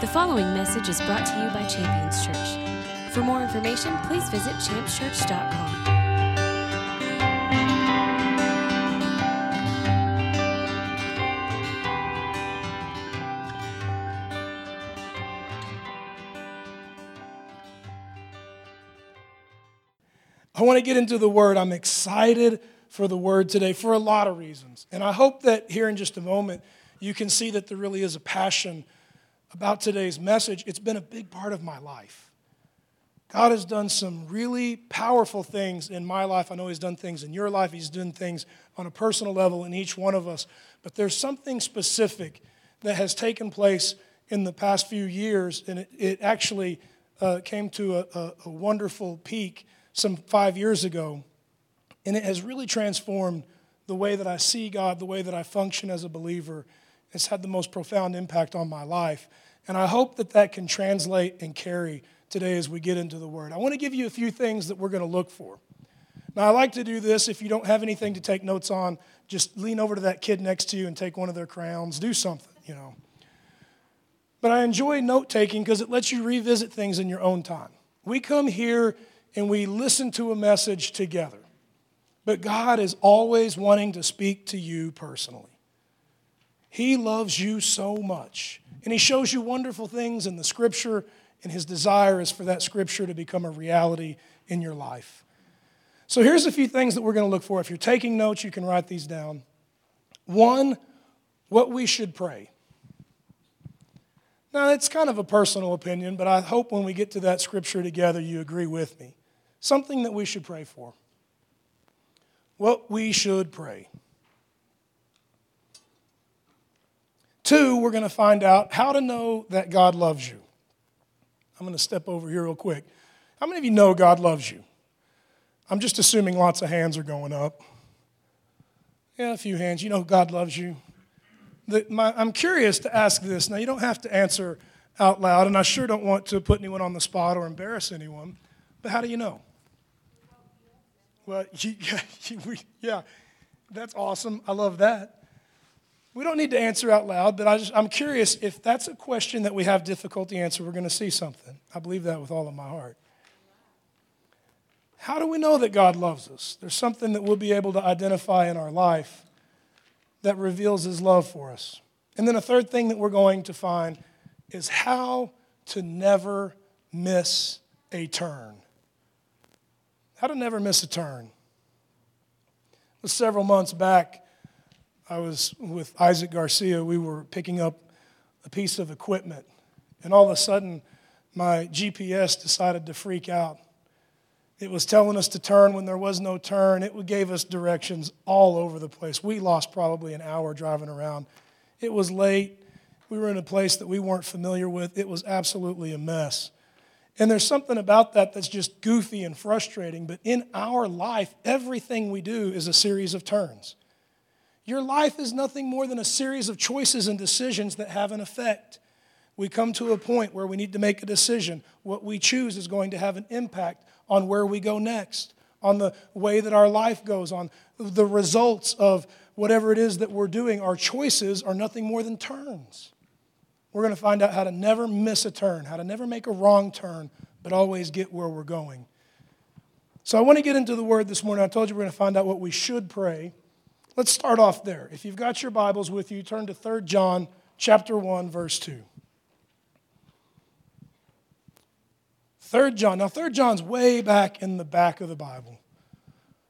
The following message is brought to you by Champions Church. For more information, please visit championschurch.com. I want to get into the word. I'm excited for the word today for a lot of reasons. And I hope that here in just a moment, you can see that there really is a passion about today's message. It's been a big part of my life. God has done some really powerful things in my life. I know He's done things in your life, He's done things on a personal level in each one of us. But there's something specific that has taken place in the past few years, and it, it actually uh, came to a, a, a wonderful peak some five years ago. And it has really transformed the way that I see God, the way that I function as a believer. It's had the most profound impact on my life. And I hope that that can translate and carry today as we get into the Word. I want to give you a few things that we're going to look for. Now, I like to do this. If you don't have anything to take notes on, just lean over to that kid next to you and take one of their crayons. Do something, you know. But I enjoy note taking because it lets you revisit things in your own time. We come here and we listen to a message together. But God is always wanting to speak to you personally. He loves you so much. And He shows you wonderful things in the Scripture, and His desire is for that Scripture to become a reality in your life. So here's a few things that we're going to look for. If you're taking notes, you can write these down. One, what we should pray. Now, it's kind of a personal opinion, but I hope when we get to that scripture together, you agree with me. Something that we should pray for. What we should pray. Two, we're going to find out how to know that God loves you. I'm going to step over here real quick. How many of you know God loves you? I'm just assuming lots of hands are going up. Yeah, a few hands. You know God loves you. The, my, I'm curious to ask this. Now, you don't have to answer out loud, and I sure don't want to put anyone on the spot or embarrass anyone, but how do you know? Well, yeah, yeah, that's awesome. I love that. We don't need to answer out loud, but I just, I'm curious if that's a question that we have difficulty answering, we're going to see something. I believe that with all of my heart. How do we know that God loves us? There's something that we'll be able to identify in our life that reveals his love for us. And then a third thing that we're going to find is how to never miss a turn. How to never miss a turn. Several months back. I was with Isaac Garcia. We were picking up a piece of equipment, and all of a sudden, my GPS decided to freak out. It was telling us to turn when there was no turn. It gave us directions all over the place. We lost probably an hour driving around. It was late. We were in a place that we weren't familiar with. It was absolutely a mess. And there's something about that that's just goofy and frustrating, but in our life, everything we do is a series of turns. Your life is nothing more than a series of choices and decisions that have an effect. We come to a point where we need to make a decision. What we choose is going to have an impact on where we go next, on the way that our life goes, on the results of whatever it is that we're doing. Our choices are nothing more than turns. We're going to find out how to never miss a turn, how to never make a wrong turn, but always get where we're going. So I want to get into the word this morning. I told you we're going to find out what we should pray. Let's start off there. If you've got your Bibles with you, turn to 3 John chapter 1 verse 2. 3 John. Now 3 John's way back in the back of the Bible.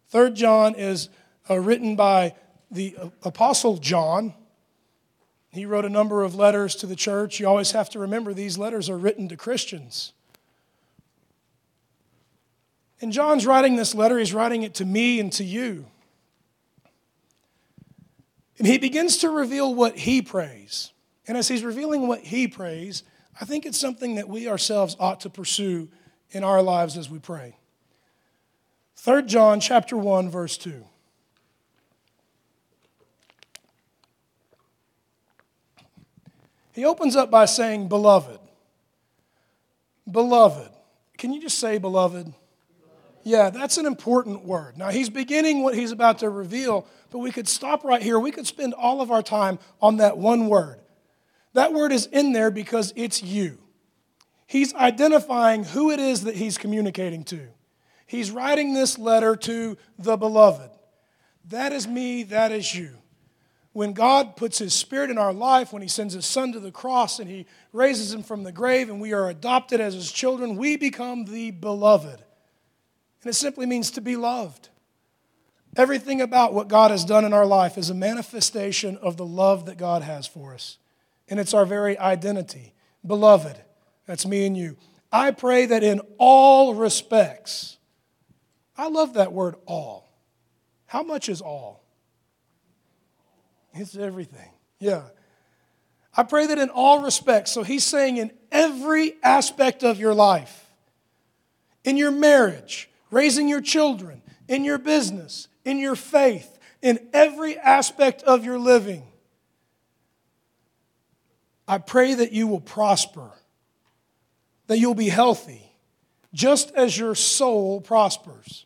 3 John is uh, written by the uh, apostle John. He wrote a number of letters to the church. You always have to remember these letters are written to Christians. And John's writing this letter, he's writing it to me and to you. And he begins to reveal what he prays. And as he's revealing what he prays, I think it's something that we ourselves ought to pursue in our lives as we pray. 3 John chapter 1 verse 2. He opens up by saying, Beloved. Beloved. Can you just say, Beloved? Yeah, that's an important word. Now, he's beginning what he's about to reveal, but we could stop right here. We could spend all of our time on that one word. That word is in there because it's you. He's identifying who it is that he's communicating to. He's writing this letter to the beloved. That is me, that is you. When God puts his spirit in our life, when he sends his son to the cross and he raises him from the grave and we are adopted as his children, we become the beloved. And it simply means to be loved. Everything about what God has done in our life is a manifestation of the love that God has for us. And it's our very identity. Beloved, that's me and you. I pray that in all respects, I love that word all. How much is all? It's everything. Yeah. I pray that in all respects. So he's saying in every aspect of your life, in your marriage, raising your children, in your business, in your faith, in every aspect of your living. I pray that you will prosper, that you'll be healthy, just as your soul prospers.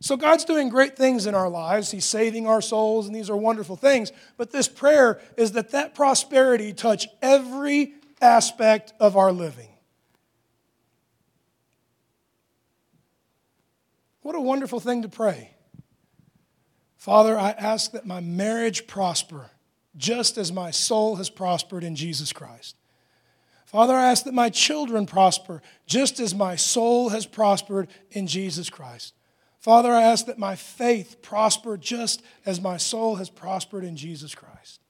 So, God's doing great things in our lives. He's saving our souls, and these are wonderful things. But this prayer is that that prosperity touch every aspect of our living. What a wonderful thing to pray. Father, I ask that my marriage prosper just as my soul has prospered in Jesus Christ. Father, I ask that my children prosper just as my soul has prospered in Jesus Christ. Father, I ask that my faith prosper just as my soul has prospered in Jesus Christ.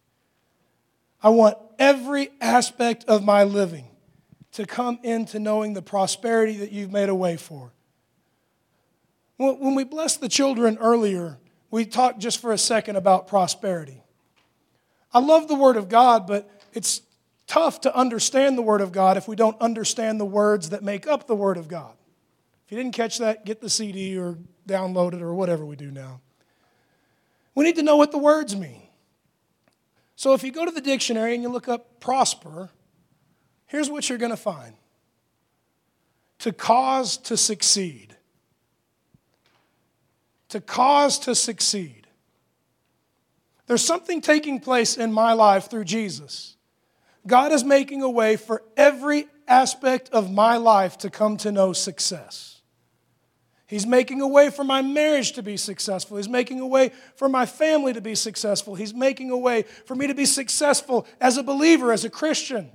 I want every aspect of my living to come into knowing the prosperity that you've made a way for. When we blessed the children earlier, we talked just for a second about prosperity. I love the Word of God, but it's tough to understand the Word of God if we don't understand the words that make up the Word of God. If you didn't catch that, get the CD or download it or whatever we do now. We need to know what the words mean. So if you go to the dictionary and you look up prosper, here's what you're going to find to cause to succeed to cause to succeed. There's something taking place in my life through Jesus. God is making a way for every aspect of my life to come to know success. He's making a way for my marriage to be successful. He's making a way for my family to be successful. He's making a way for me to be successful as a believer, as a Christian.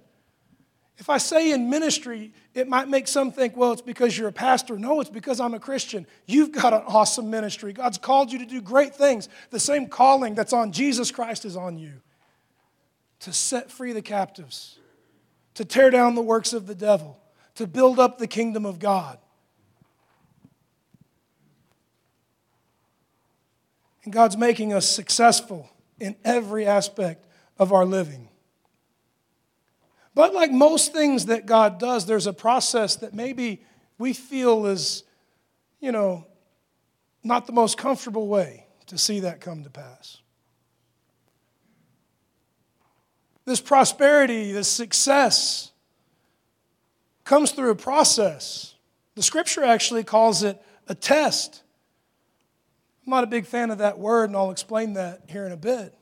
If I say in ministry, it might make some think, well, it's because you're a pastor. No, it's because I'm a Christian. You've got an awesome ministry. God's called you to do great things. The same calling that's on Jesus Christ is on you to set free the captives, to tear down the works of the devil, to build up the kingdom of God. And God's making us successful in every aspect of our living. But like most things that God does, there's a process that maybe we feel is, you know, not the most comfortable way to see that come to pass. This prosperity, this success comes through a process. The scripture actually calls it a test. I'm not a big fan of that word, and I'll explain that here in a bit.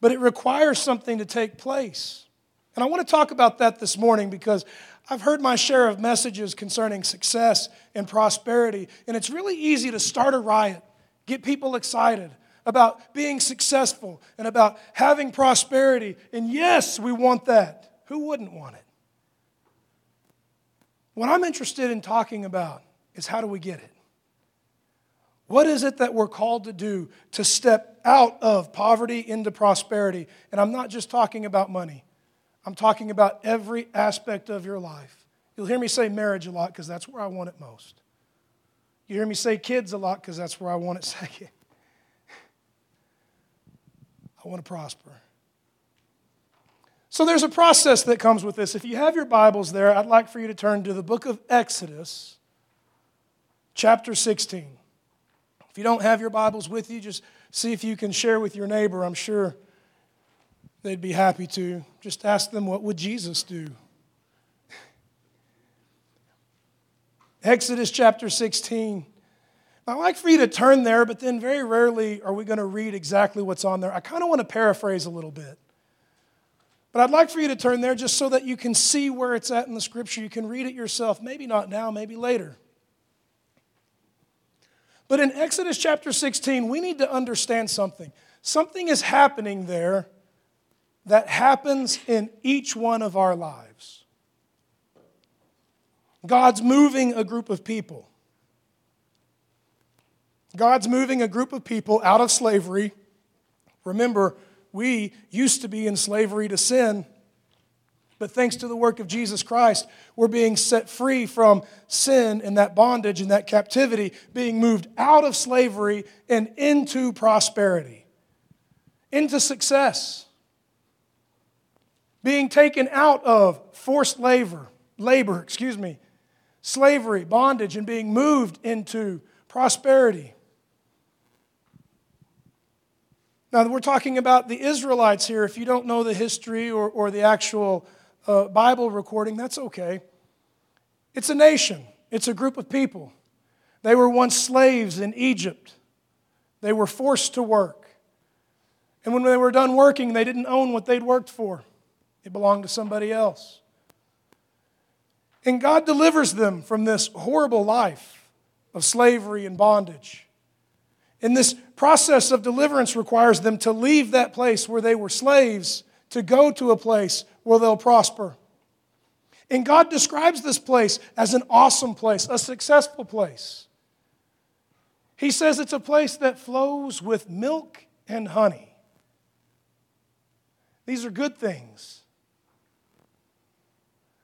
But it requires something to take place. And I want to talk about that this morning because I've heard my share of messages concerning success and prosperity, and it's really easy to start a riot, get people excited about being successful and about having prosperity. And yes, we want that. Who wouldn't want it? What I'm interested in talking about is how do we get it? What is it that we're called to do to step out of poverty into prosperity? And I'm not just talking about money, I'm talking about every aspect of your life. You'll hear me say marriage a lot because that's where I want it most. You hear me say kids a lot because that's where I want it second. I want to prosper. So there's a process that comes with this. If you have your Bibles there, I'd like for you to turn to the book of Exodus, chapter 16 you don't have your Bibles with you, just see if you can share with your neighbor. I'm sure they'd be happy to. Just ask them, what would Jesus do? Exodus chapter 16. I'd like for you to turn there, but then very rarely are we going to read exactly what's on there. I kind of want to paraphrase a little bit. But I'd like for you to turn there just so that you can see where it's at in the scripture. You can read it yourself, maybe not now, maybe later. But in Exodus chapter 16, we need to understand something. Something is happening there that happens in each one of our lives. God's moving a group of people. God's moving a group of people out of slavery. Remember, we used to be in slavery to sin, but thanks to the work of Jesus Christ, we're being set free from sin and that bondage and that captivity, being moved out of slavery and into prosperity, into success, being taken out of forced labor, labor, excuse me, slavery, bondage, and being moved into prosperity. Now, we're talking about the Israelites here. If you don't know the history or, or the actual uh, Bible recording, that's okay. It's a nation, it's a group of people. They were once slaves in Egypt, they were forced to work. And when they were done working, they didn't own what they'd worked for, it belonged to somebody else. And God delivers them from this horrible life of slavery and bondage. And this process of deliverance requires them to leave that place where they were slaves to go to a place where they'll prosper. And God describes this place as an awesome place, a successful place. He says it's a place that flows with milk and honey. These are good things.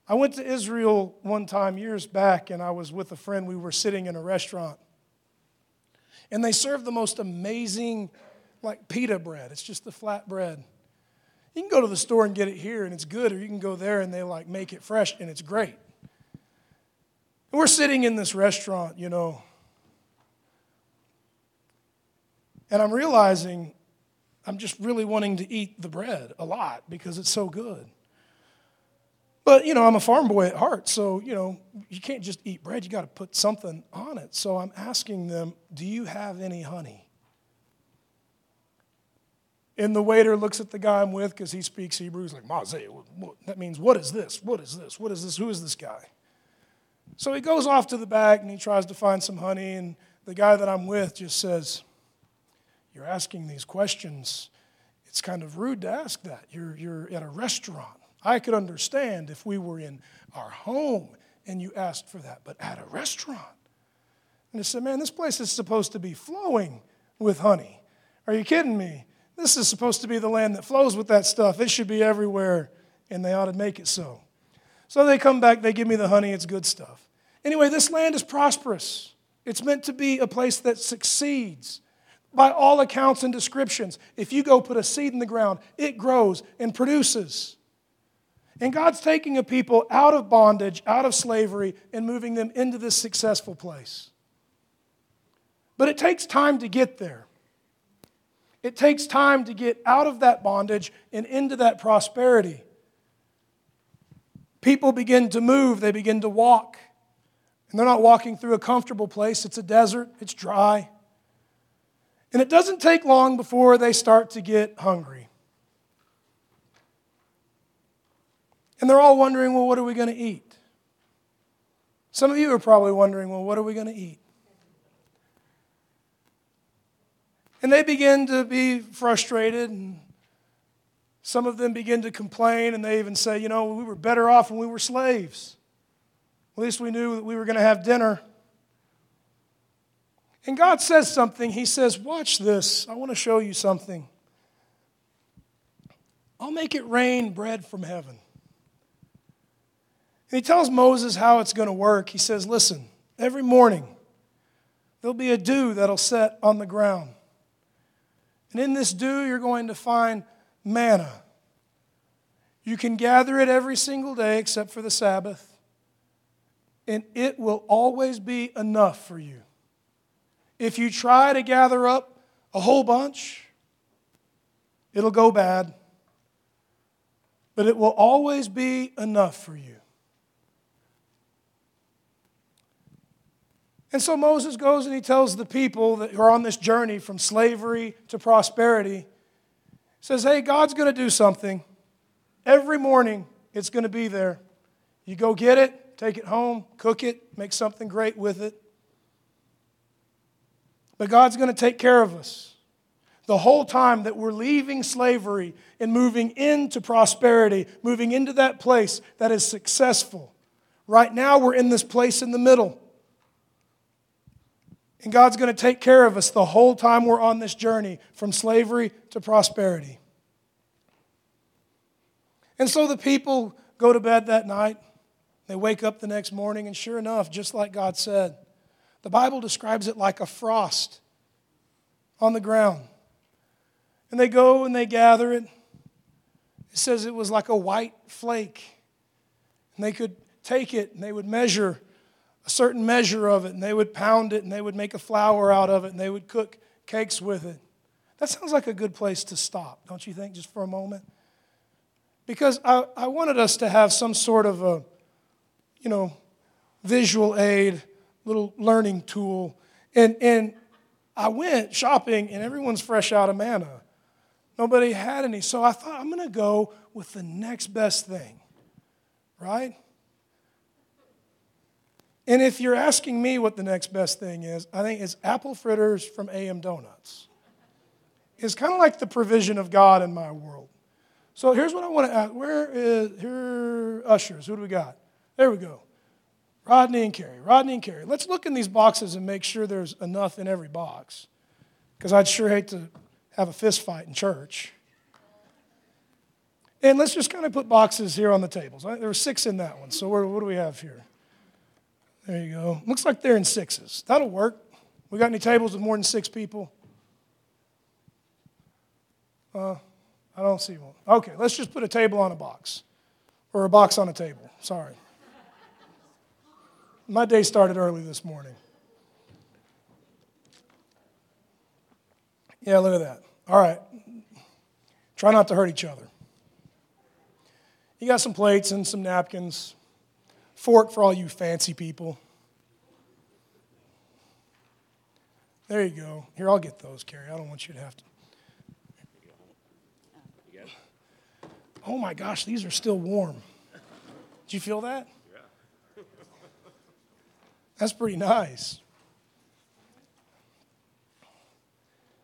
I went to Israel one time years back, and I was with a friend. We were sitting in a restaurant. And they served the most amazing, like pita bread. It's just the flat bread. You can go to the store and get it here and it's good, or you can go there and they like make it fresh and it's great. And we're sitting in this restaurant, you know, and I'm realizing I'm just really wanting to eat the bread a lot because it's so good. But, you know, I'm a farm boy at heart, so, you know, you can't just eat bread, you got to put something on it. So I'm asking them, Do you have any honey? And the waiter looks at the guy I'm with because he speaks Hebrew. He's like, Mazeh, that means, what is this? What is this? What is this? Who is this guy? So he goes off to the back and he tries to find some honey. And the guy that I'm with just says, You're asking these questions. It's kind of rude to ask that. You're, you're at a restaurant. I could understand if we were in our home and you asked for that, but at a restaurant. And I said, Man, this place is supposed to be flowing with honey. Are you kidding me? This is supposed to be the land that flows with that stuff. It should be everywhere, and they ought to make it so. So they come back, they give me the honey, it's good stuff. Anyway, this land is prosperous. It's meant to be a place that succeeds. By all accounts and descriptions, if you go put a seed in the ground, it grows and produces. And God's taking a people out of bondage, out of slavery, and moving them into this successful place. But it takes time to get there. It takes time to get out of that bondage and into that prosperity. People begin to move, they begin to walk. And they're not walking through a comfortable place, it's a desert, it's dry. And it doesn't take long before they start to get hungry. And they're all wondering, well, what are we going to eat? Some of you are probably wondering, well, what are we going to eat? And they begin to be frustrated, and some of them begin to complain, and they even say, you know, we were better off when we were slaves. At least we knew that we were going to have dinner. And God says something. He says, Watch this. I want to show you something. I'll make it rain bread from heaven. And he tells Moses how it's going to work. He says, Listen, every morning there'll be a dew that'll set on the ground. And in this dew, you're going to find manna. You can gather it every single day except for the Sabbath, and it will always be enough for you. If you try to gather up a whole bunch, it'll go bad, but it will always be enough for you. And so Moses goes and he tells the people that are on this journey from slavery to prosperity, says, Hey, God's going to do something. Every morning, it's going to be there. You go get it, take it home, cook it, make something great with it. But God's going to take care of us the whole time that we're leaving slavery and moving into prosperity, moving into that place that is successful. Right now, we're in this place in the middle. And God's going to take care of us the whole time we're on this journey from slavery to prosperity. And so the people go to bed that night. They wake up the next morning, and sure enough, just like God said, the Bible describes it like a frost on the ground. And they go and they gather it. It says it was like a white flake. And they could take it and they would measure a certain measure of it and they would pound it and they would make a flour out of it and they would cook cakes with it. That sounds like a good place to stop, don't you think, just for a moment? Because I, I wanted us to have some sort of a, you know, visual aid little learning tool. And, and I went shopping, and everyone's fresh out of manna. Nobody had any. So I thought, I'm going to go with the next best thing, right? And if you're asking me what the next best thing is, I think it's apple fritters from AM Donuts. It's kind of like the provision of God in my world. So here's what I want to ask. Where is here ushers? Who do we got? There we go. Rodney and Carrie, Rodney and Carrie. Let's look in these boxes and make sure there's enough in every box. Because I'd sure hate to have a fist fight in church. And let's just kind of put boxes here on the tables. There were six in that one. So what do we have here? There you go. Looks like they're in sixes. That'll work. We got any tables with more than six people? Uh, I don't see one. Okay, let's just put a table on a box. Or a box on a table. Sorry. My day started early this morning. Yeah, look at that. All right. Try not to hurt each other. You got some plates and some napkins, fork for all you fancy people. There you go. Here, I'll get those, Carrie. I don't want you to have to. Oh my gosh, these are still warm. Did you feel that? That's pretty nice.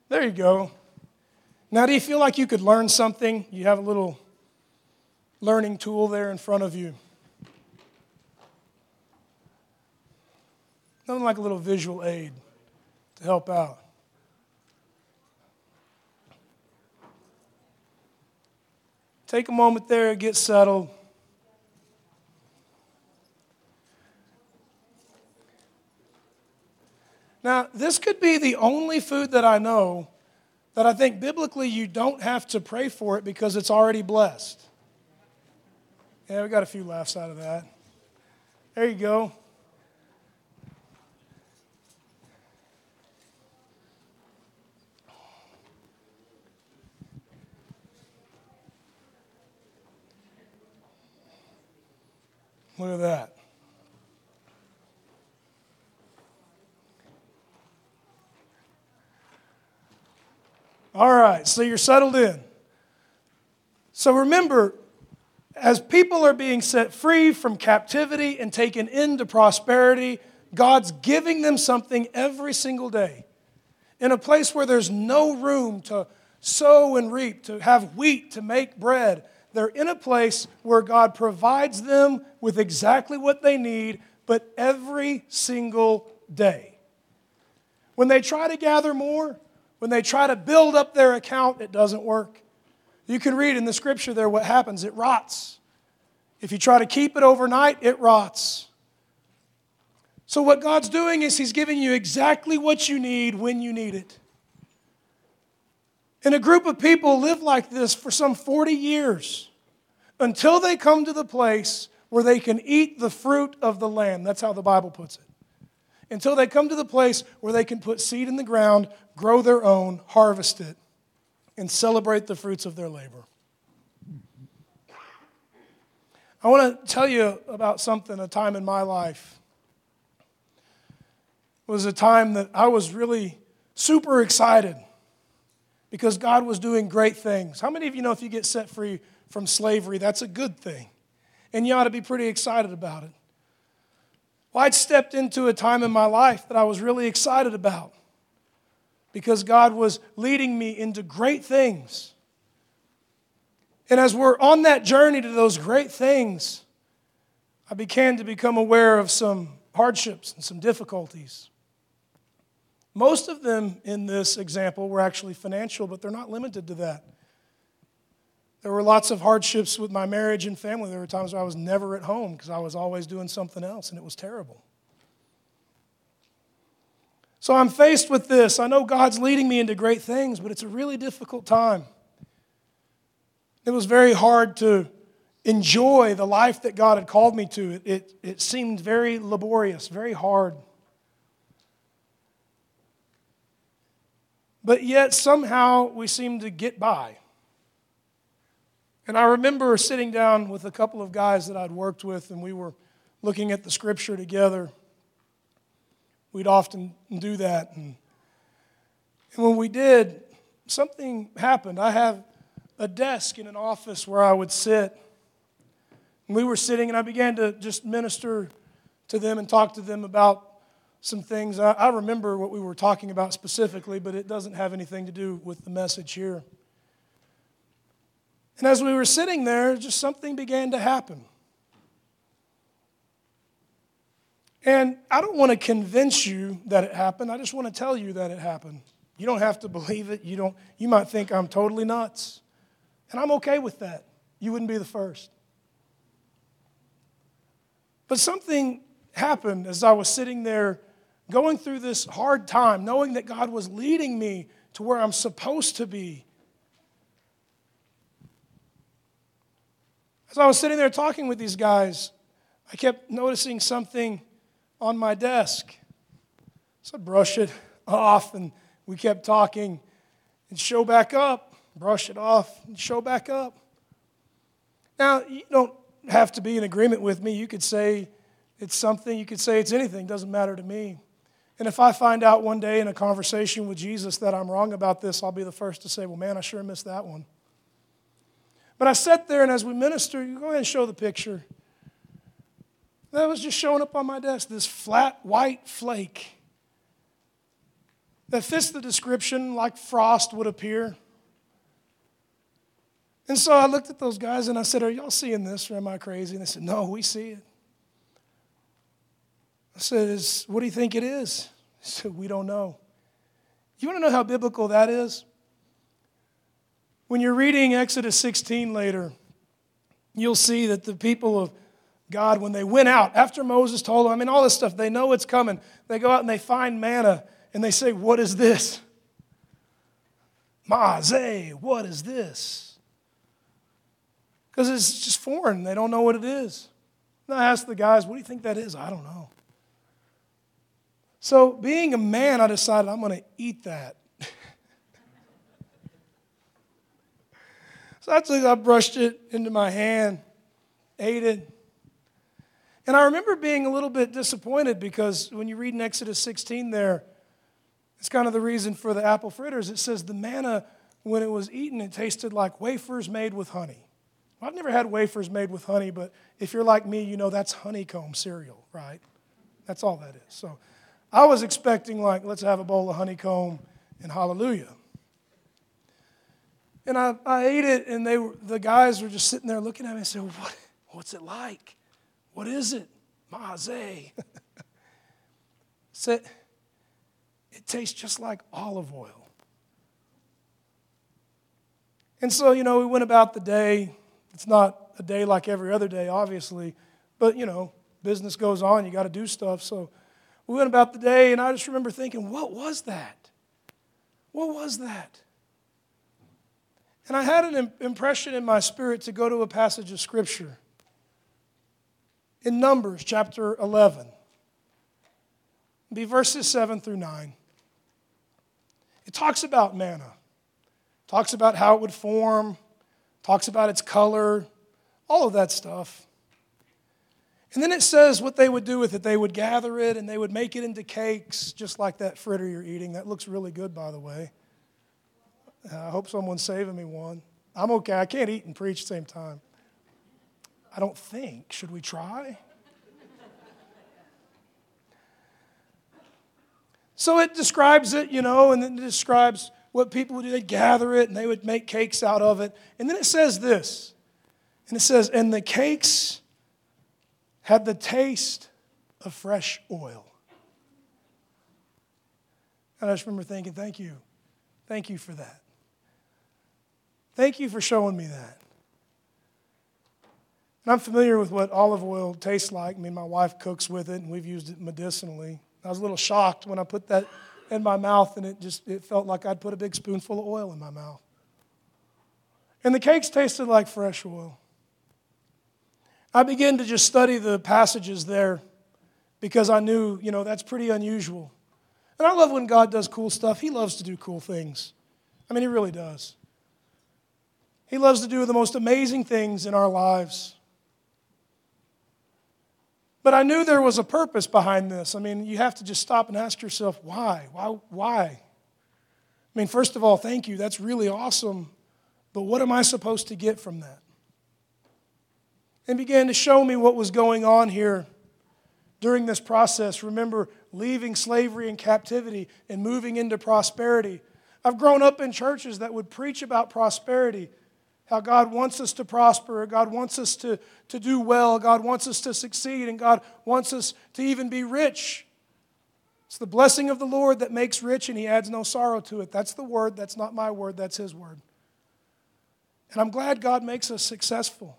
There you go. Now, do you feel like you could learn something? You have a little learning tool there in front of you. Nothing like a little visual aid to help out. Take a moment there, get settled. Now, this could be the only food that I know that I think biblically you don't have to pray for it because it's already blessed. Yeah, we got a few laughs out of that. There you go. Look at that. All right, so you're settled in. So remember, as people are being set free from captivity and taken into prosperity, God's giving them something every single day. In a place where there's no room to sow and reap, to have wheat, to make bread, they're in a place where God provides them with exactly what they need, but every single day. When they try to gather more, when they try to build up their account, it doesn't work. You can read in the scripture there what happens it rots. If you try to keep it overnight, it rots. So, what God's doing is He's giving you exactly what you need when you need it. And a group of people live like this for some 40 years until they come to the place where they can eat the fruit of the land. That's how the Bible puts it until they come to the place where they can put seed in the ground, grow their own, harvest it, and celebrate the fruits of their labor. I want to tell you about something, a time in my life. It was a time that I was really super excited because God was doing great things. How many of you know if you get set free from slavery, that's a good thing. And you ought to be pretty excited about it. Well, I'd stepped into a time in my life that I was really excited about because God was leading me into great things. And as we're on that journey to those great things, I began to become aware of some hardships and some difficulties. Most of them in this example were actually financial, but they're not limited to that. There were lots of hardships with my marriage and family. There were times where I was never at home because I was always doing something else, and it was terrible. So I'm faced with this. I know God's leading me into great things, but it's a really difficult time. It was very hard to enjoy the life that God had called me to. It, it, it seemed very laborious, very hard. But yet, somehow, we seem to get by. And I remember sitting down with a couple of guys that I'd worked with, and we were looking at the scripture together. We'd often do that. And, and when we did, something happened. I have a desk in an office where I would sit. And we were sitting, and I began to just minister to them and talk to them about some things. I, I remember what we were talking about specifically, but it doesn't have anything to do with the message here. And as we were sitting there, just something began to happen. And I don't want to convince you that it happened. I just want to tell you that it happened. You don't have to believe it. You, don't, you might think I'm totally nuts. And I'm okay with that. You wouldn't be the first. But something happened as I was sitting there going through this hard time, knowing that God was leading me to where I'm supposed to be. As I was sitting there talking with these guys, I kept noticing something on my desk. So I brush it off, and we kept talking and show back up, brush it off, and show back up. Now, you don't have to be in agreement with me. You could say it's something, you could say it's anything, doesn't matter to me. And if I find out one day in a conversation with Jesus that I'm wrong about this, I'll be the first to say, well, man, I sure missed that one. But I sat there, and as we minister, you go ahead and show the picture. That was just showing up on my desk, this flat white flake that fits the description like frost would appear. And so I looked at those guys and I said, Are y'all seeing this or am I crazy? And they said, No, we see it. I said, What do you think it is? He said, We don't know. You want to know how biblical that is? When you're reading Exodus 16 later, you'll see that the people of God, when they went out, after Moses told them, I mean, all this stuff, they know it's coming. They go out and they find manna and they say, What is this? Mazeh, what is this? Because it's just foreign. They don't know what it is. And I asked the guys, What do you think that is? I don't know. So, being a man, I decided I'm going to eat that. So I took, I brushed it into my hand, ate it. And I remember being a little bit disappointed because when you read in Exodus 16 there, it's kind of the reason for the apple fritters. It says the manna, when it was eaten, it tasted like wafers made with honey. Well, I've never had wafers made with honey, but if you're like me, you know that's honeycomb cereal, right? That's all that is. So I was expecting, like, let's have a bowl of honeycomb and hallelujah. And I, I ate it, and they were, the guys were just sitting there looking at me and said, what, What's it like? What is it? Mazeh. said, It tastes just like olive oil. And so, you know, we went about the day. It's not a day like every other day, obviously, but, you know, business goes on. You got to do stuff. So we went about the day, and I just remember thinking, what was that? What was that? And I had an impression in my spirit to go to a passage of Scripture in Numbers chapter 11. Be verses 7 through 9. It talks about manna, talks about how it would form, talks about its color, all of that stuff. And then it says what they would do with it. They would gather it and they would make it into cakes, just like that fritter you're eating. That looks really good, by the way. Uh, I hope someone's saving me one. I'm okay. I can't eat and preach at the same time. I don't think. Should we try? So it describes it, you know, and then it describes what people would do. They'd gather it and they would make cakes out of it. And then it says this. And it says, and the cakes had the taste of fresh oil. And I just remember thinking, thank you. Thank you for that. Thank you for showing me that. And I'm familiar with what olive oil tastes like. I mean, my wife cooks with it, and we've used it medicinally. I was a little shocked when I put that in my mouth, and it just it felt like I'd put a big spoonful of oil in my mouth. And the cakes tasted like fresh oil. I began to just study the passages there because I knew, you know, that's pretty unusual. And I love when God does cool stuff. He loves to do cool things. I mean, He really does. He loves to do the most amazing things in our lives. But I knew there was a purpose behind this. I mean, you have to just stop and ask yourself, why? Why? Why? I mean, first of all, thank you. That's really awesome. But what am I supposed to get from that? And began to show me what was going on here during this process. Remember, leaving slavery and captivity and moving into prosperity. I've grown up in churches that would preach about prosperity, how God wants us to prosper, God wants us to, to do well, God wants us to succeed, and God wants us to even be rich. It's the blessing of the Lord that makes rich, and He adds no sorrow to it. That's the word. That's not my word, that's His word. And I'm glad God makes us successful.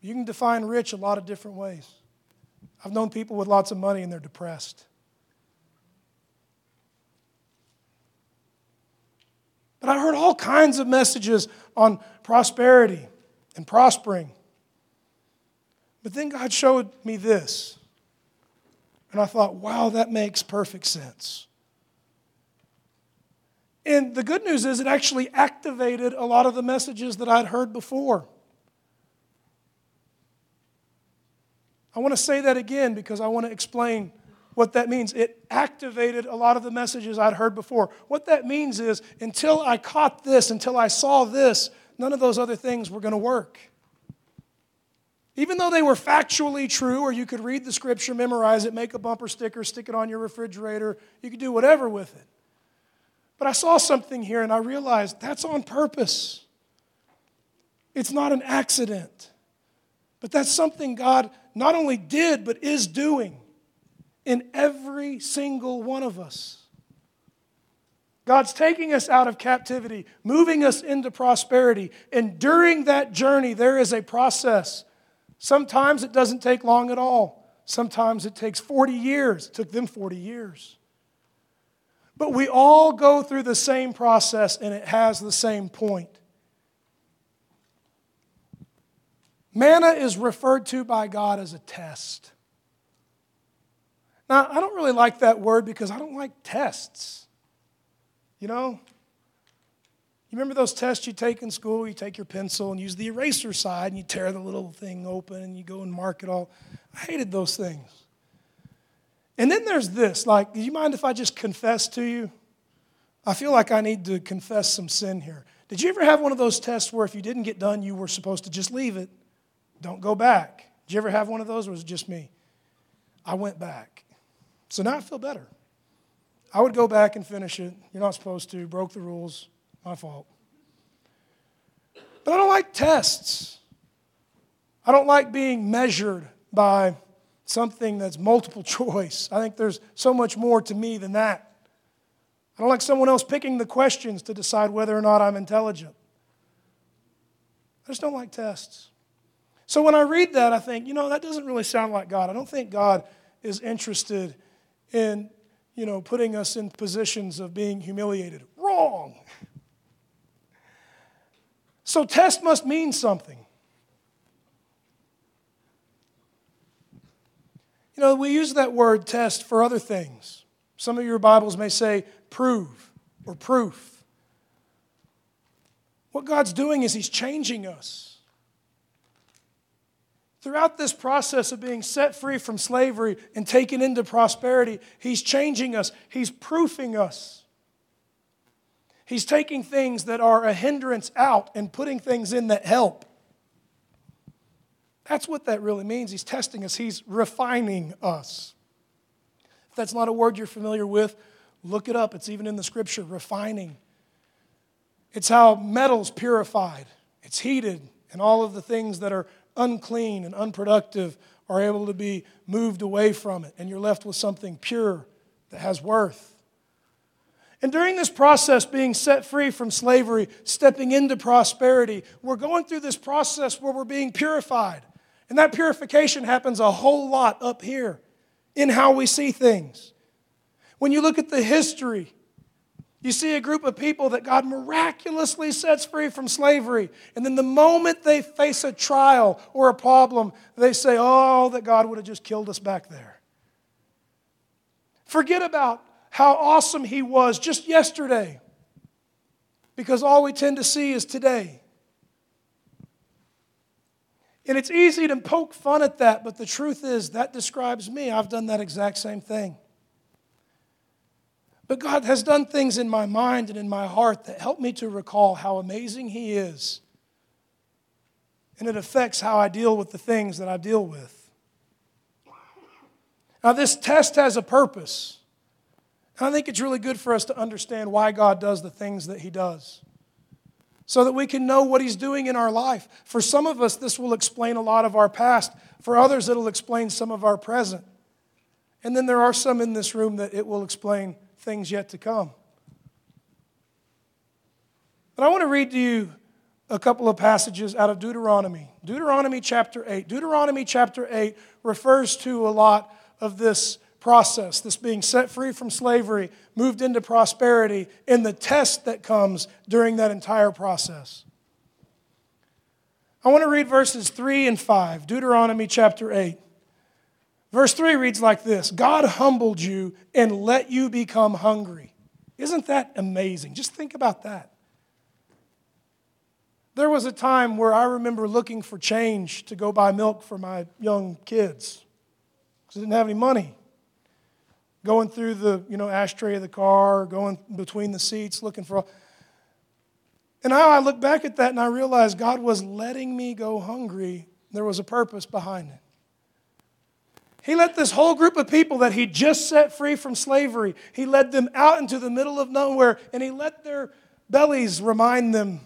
You can define rich a lot of different ways. I've known people with lots of money and they're depressed. But I heard all kinds of messages on prosperity and prospering. But then God showed me this. And I thought, wow, that makes perfect sense. And the good news is, it actually activated a lot of the messages that I'd heard before. I want to say that again because I want to explain what that means. It activated a lot of the messages I'd heard before. What that means is until I caught this, until I saw this, none of those other things were going to work. Even though they were factually true, or you could read the scripture, memorize it, make a bumper sticker, stick it on your refrigerator, you could do whatever with it. But I saw something here and I realized that's on purpose. It's not an accident. But that's something God not only did, but is doing in every single one of us. God's taking us out of captivity, moving us into prosperity. And during that journey, there is a process. Sometimes it doesn't take long at all. Sometimes it takes 40 years. It took them 40 years. But we all go through the same process and it has the same point. Manna is referred to by God as a test. Now, I don't really like that word because I don't like tests. You know? You remember those tests you take in school? You take your pencil and use the eraser side and you tear the little thing open and you go and mark it all. I hated those things. And then there's this like, do you mind if I just confess to you? I feel like I need to confess some sin here. Did you ever have one of those tests where if you didn't get done, you were supposed to just leave it? Don't go back. Did you ever have one of those or was it just me? I went back. So now I feel better. I would go back and finish it. You're not supposed to. Broke the rules. My fault. But I don't like tests. I don't like being measured by something that's multiple choice. I think there's so much more to me than that. I don't like someone else picking the questions to decide whether or not I'm intelligent. I just don't like tests. So when I read that, I think, you know, that doesn't really sound like God. I don't think God is interested in, you know, putting us in positions of being humiliated. Wrong. So test must mean something. You know, we use that word test for other things. Some of your Bibles may say prove or proof. What God's doing is He's changing us. Throughout this process of being set free from slavery and taken into prosperity, He's changing us, He's proofing us. He's taking things that are a hindrance out and putting things in that help. That's what that really means. He's testing us, He's refining us. If that's not a word you're familiar with, look it up. It's even in the scripture refining. It's how metal's purified, it's heated, and all of the things that are unclean and unproductive are able to be moved away from it, and you're left with something pure that has worth. And during this process, being set free from slavery, stepping into prosperity, we're going through this process where we're being purified. And that purification happens a whole lot up here in how we see things. When you look at the history, you see a group of people that God miraculously sets free from slavery. And then the moment they face a trial or a problem, they say, Oh, that God would have just killed us back there. Forget about how awesome He was just yesterday, because all we tend to see is today. And it's easy to poke fun at that, but the truth is that describes me. I've done that exact same thing. But God has done things in my mind and in my heart that help me to recall how amazing He is. And it affects how I deal with the things that I deal with. Now, this test has a purpose. And I think it's really good for us to understand why God does the things that He does so that we can know what He's doing in our life. For some of us, this will explain a lot of our past. For others, it'll explain some of our present. And then there are some in this room that it will explain things yet to come. But I want to read to you a couple of passages out of Deuteronomy. Deuteronomy chapter 8. Deuteronomy chapter 8 refers to a lot of this process, this being set free from slavery, moved into prosperity, and the test that comes during that entire process. I want to read verses 3 and 5, Deuteronomy chapter 8. Verse 3 reads like this God humbled you and let you become hungry. Isn't that amazing? Just think about that. There was a time where I remember looking for change to go buy milk for my young kids because I didn't have any money going through the you know ashtray of the car, going between the seats, looking for. And now I look back at that and I realize God was letting me go hungry. There was a purpose behind it. He let this whole group of people that he just set free from slavery, he led them out into the middle of nowhere and he let their bellies remind them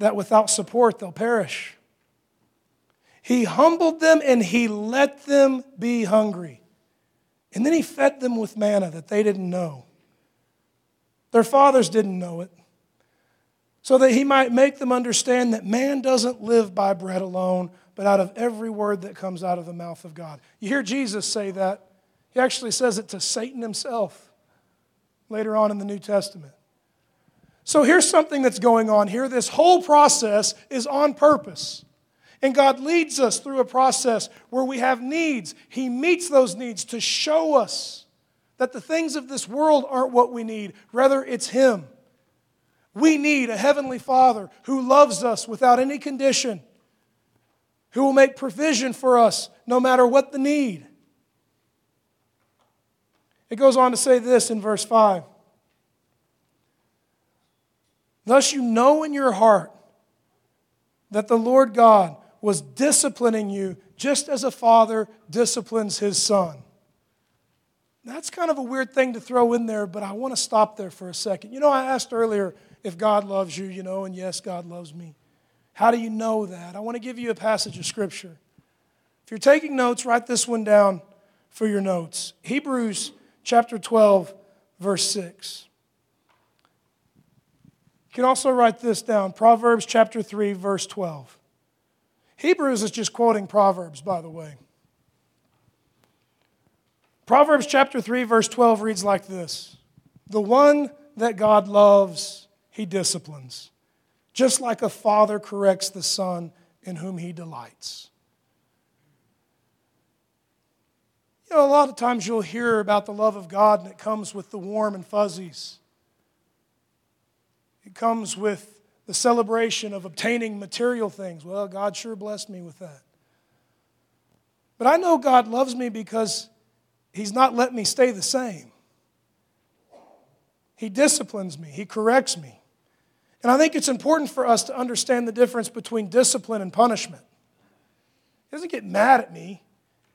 that without support they'll perish. He humbled them and he let them be hungry. And then he fed them with manna that they didn't know. Their fathers didn't know it. So that he might make them understand that man doesn't live by bread alone, but out of every word that comes out of the mouth of God. You hear Jesus say that. He actually says it to Satan himself later on in the New Testament. So here's something that's going on here. This whole process is on purpose. And God leads us through a process where we have needs. He meets those needs to show us that the things of this world aren't what we need, rather, it's Him. We need a Heavenly Father who loves us without any condition, who will make provision for us no matter what the need. It goes on to say this in verse 5 Thus you know in your heart that the Lord God, was disciplining you just as a father disciplines his son. That's kind of a weird thing to throw in there, but I want to stop there for a second. You know, I asked earlier if God loves you, you know, and yes, God loves me. How do you know that? I want to give you a passage of Scripture. If you're taking notes, write this one down for your notes Hebrews chapter 12, verse 6. You can also write this down Proverbs chapter 3, verse 12. Hebrews is just quoting Proverbs, by the way. Proverbs chapter 3, verse 12 reads like this The one that God loves, he disciplines, just like a father corrects the son in whom he delights. You know, a lot of times you'll hear about the love of God and it comes with the warm and fuzzies. It comes with the celebration of obtaining material things. Well, God sure blessed me with that. But I know God loves me because He's not let me stay the same. He disciplines me, He corrects me. And I think it's important for us to understand the difference between discipline and punishment. He doesn't get mad at me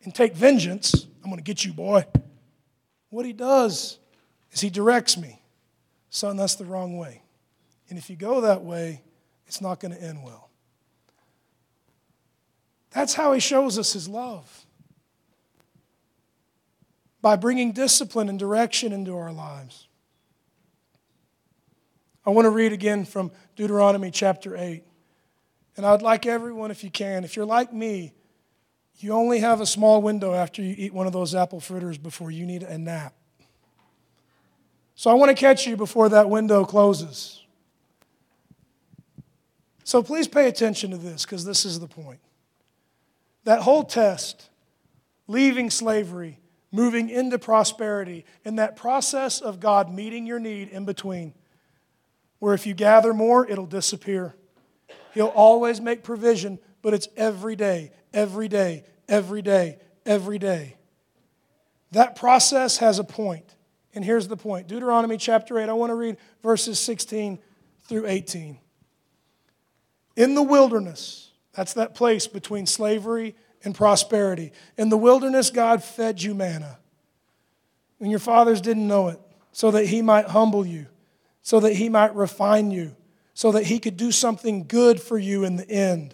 and take vengeance. I'm going to get you, boy. What he does is he directs me. Son, that's the wrong way. And if you go that way, it's not going to end well. That's how he shows us his love by bringing discipline and direction into our lives. I want to read again from Deuteronomy chapter 8. And I'd like everyone, if you can, if you're like me, you only have a small window after you eat one of those apple fritters before you need a nap. So I want to catch you before that window closes. So please pay attention to this because this is the point. That whole test, leaving slavery, moving into prosperity, and that process of God meeting your need in between, where if you gather more, it'll disappear. He'll always make provision, but it's every day, every day, every day, every day. That process has a. And here's the point Deuteronomy chapter 8, I want to read verses 16 through 18. In the wilderness, that's that place between slavery and prosperity. In the wilderness, God fed you manna. And your fathers didn't know it, so that He might humble you, so that He might refine you, so that He could do something good for you in the end.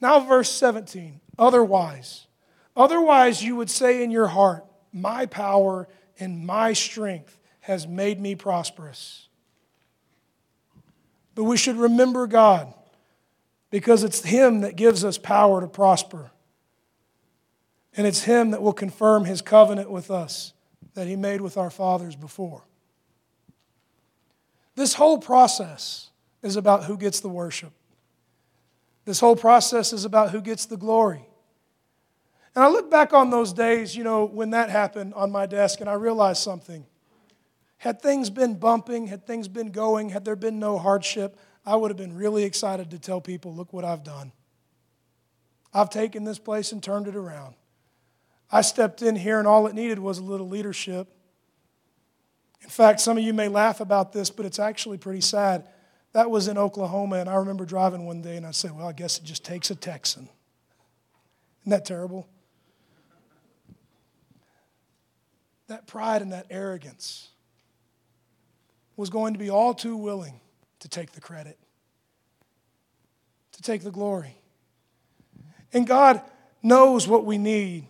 Now, verse 17. Otherwise, otherwise, you would say in your heart, My power and my strength has made me prosperous. But we should remember God because it's Him that gives us power to prosper. And it's Him that will confirm His covenant with us that He made with our fathers before. This whole process is about who gets the worship. This whole process is about who gets the glory. And I look back on those days, you know, when that happened on my desk, and I realized something. Had things been bumping, had things been going, had there been no hardship, I would have been really excited to tell people, look what I've done. I've taken this place and turned it around. I stepped in here, and all it needed was a little leadership. In fact, some of you may laugh about this, but it's actually pretty sad. That was in Oklahoma, and I remember driving one day and I said, Well, I guess it just takes a Texan. Isn't that terrible? That pride and that arrogance was going to be all too willing to take the credit, to take the glory. And God knows what we need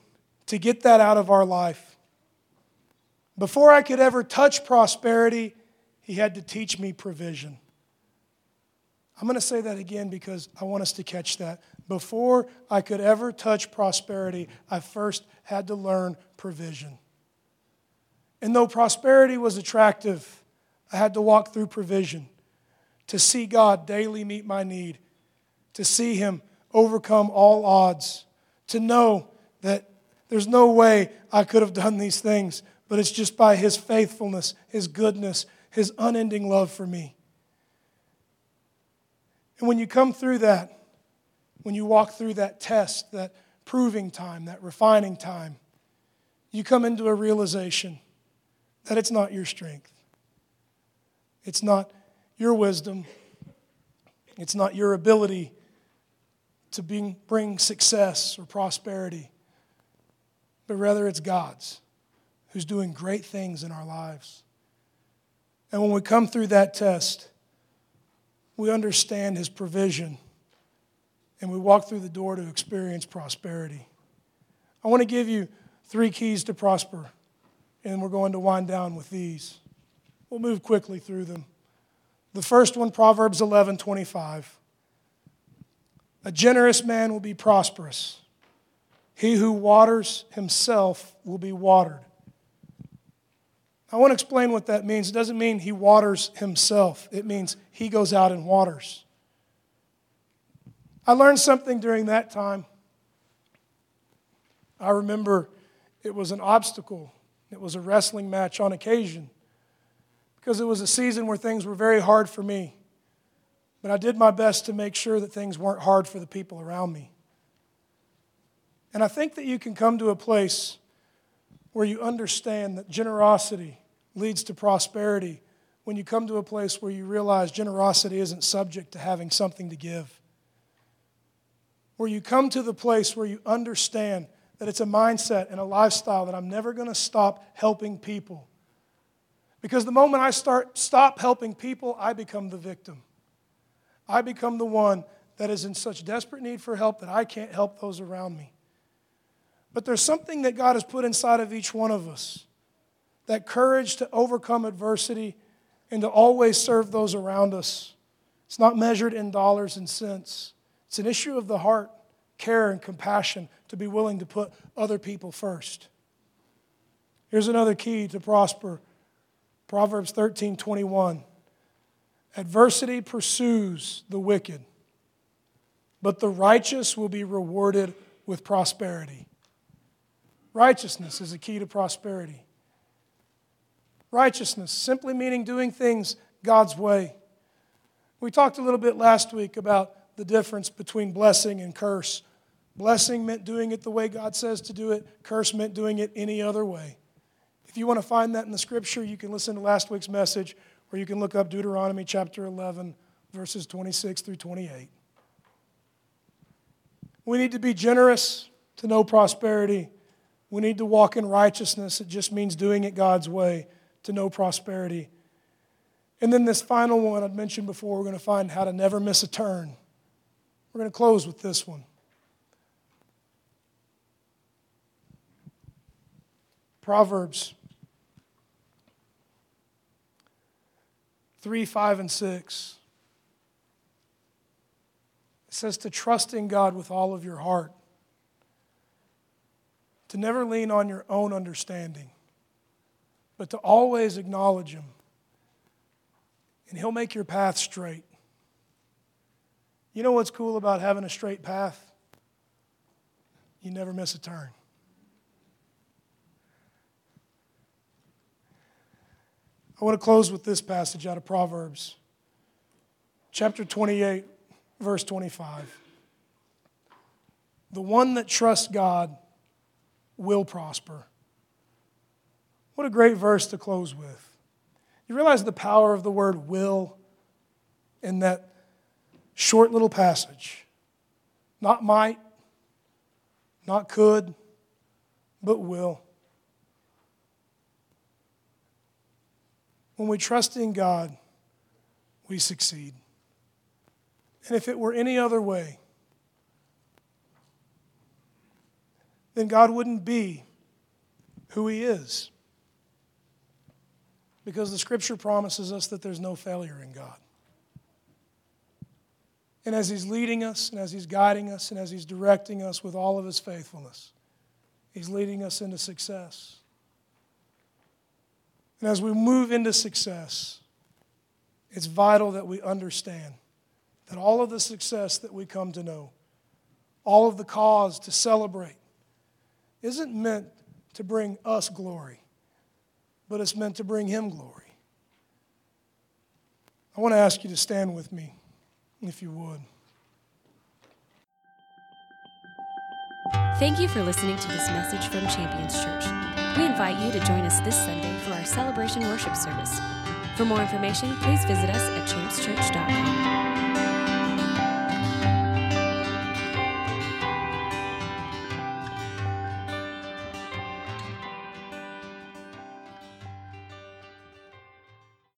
to get that out of our life. Before I could ever touch prosperity, He had to teach me provision. I'm going to say that again because I want us to catch that. Before I could ever touch prosperity, I first had to learn provision. And though prosperity was attractive, I had to walk through provision to see God daily meet my need, to see Him overcome all odds, to know that there's no way I could have done these things, but it's just by His faithfulness, His goodness, His unending love for me. And when you come through that, when you walk through that test, that proving time, that refining time, you come into a realization that it's not your strength. It's not your wisdom. It's not your ability to bring, success or prosperity, but rather it's God's who's doing great things in our lives. And when we come through that test, we understand His provision, and we walk through the door to experience prosperity. I want to give you three keys to prosper, and we're going to wind down with these. We'll move quickly through them. The first one, Proverbs 11 25. A generous man will be prosperous. He who waters himself will be watered. I want to explain what that means. It doesn't mean he waters himself, it means he goes out and waters. I learned something during that time. I remember it was an obstacle, it was a wrestling match on occasion because it was a season where things were very hard for me. But I did my best to make sure that things weren't hard for the people around me. And I think that you can come to a place where you understand that generosity leads to prosperity when you come to a place where you realize generosity isn't subject to having something to give. Where you come to the place where you understand that it's a mindset and a lifestyle that I'm never going to stop helping people. Because the moment I start stop helping people, I become the victim. I become the one that is in such desperate need for help that I can't help those around me. But there's something that God has put inside of each one of us that courage to overcome adversity and to always serve those around us. It's not measured in dollars and cents, it's an issue of the heart, care, and compassion to be willing to put other people first. Here's another key to prosper Proverbs 13 21. Adversity pursues the wicked, but the righteous will be rewarded with prosperity. Righteousness is a key to prosperity. Righteousness, simply meaning doing things God's way. We talked a little bit last week about the difference between blessing and curse. Blessing meant doing it the way God says to do it, curse meant doing it any other way. If you want to find that in the scripture, you can listen to last week's message, or you can look up Deuteronomy chapter 11, verses 26 through 28. We need to be generous to know prosperity. We need to walk in righteousness. It just means doing it God's way to know prosperity. And then this final one I'd mentioned before, we're going to find how to never miss a turn. We're going to close with this one. Proverbs 3, 5, and 6. It says to trust in God with all of your heart, to never lean on your own understanding, but to always acknowledge Him. And He'll make your path straight. You know what's cool about having a straight path? You never miss a turn. I want to close with this passage out of Proverbs, chapter 28, verse 25. The one that trusts God will prosper. What a great verse to close with. You realize the power of the word will in that short little passage. Not might, not could, but will. When we trust in God, we succeed. And if it were any other way, then God wouldn't be who He is. Because the scripture promises us that there's no failure in God. And as He's leading us, and as He's guiding us, and as He's directing us with all of His faithfulness, He's leading us into success. And as we move into success, it's vital that we understand that all of the success that we come to know, all of the cause to celebrate, isn't meant to bring us glory, but it's meant to bring Him glory. I want to ask you to stand with me, if you would. Thank you for listening to this message from Champions Church. We invite you to join us this Sunday for our celebration worship service. For more information, please visit us at championschurch.com.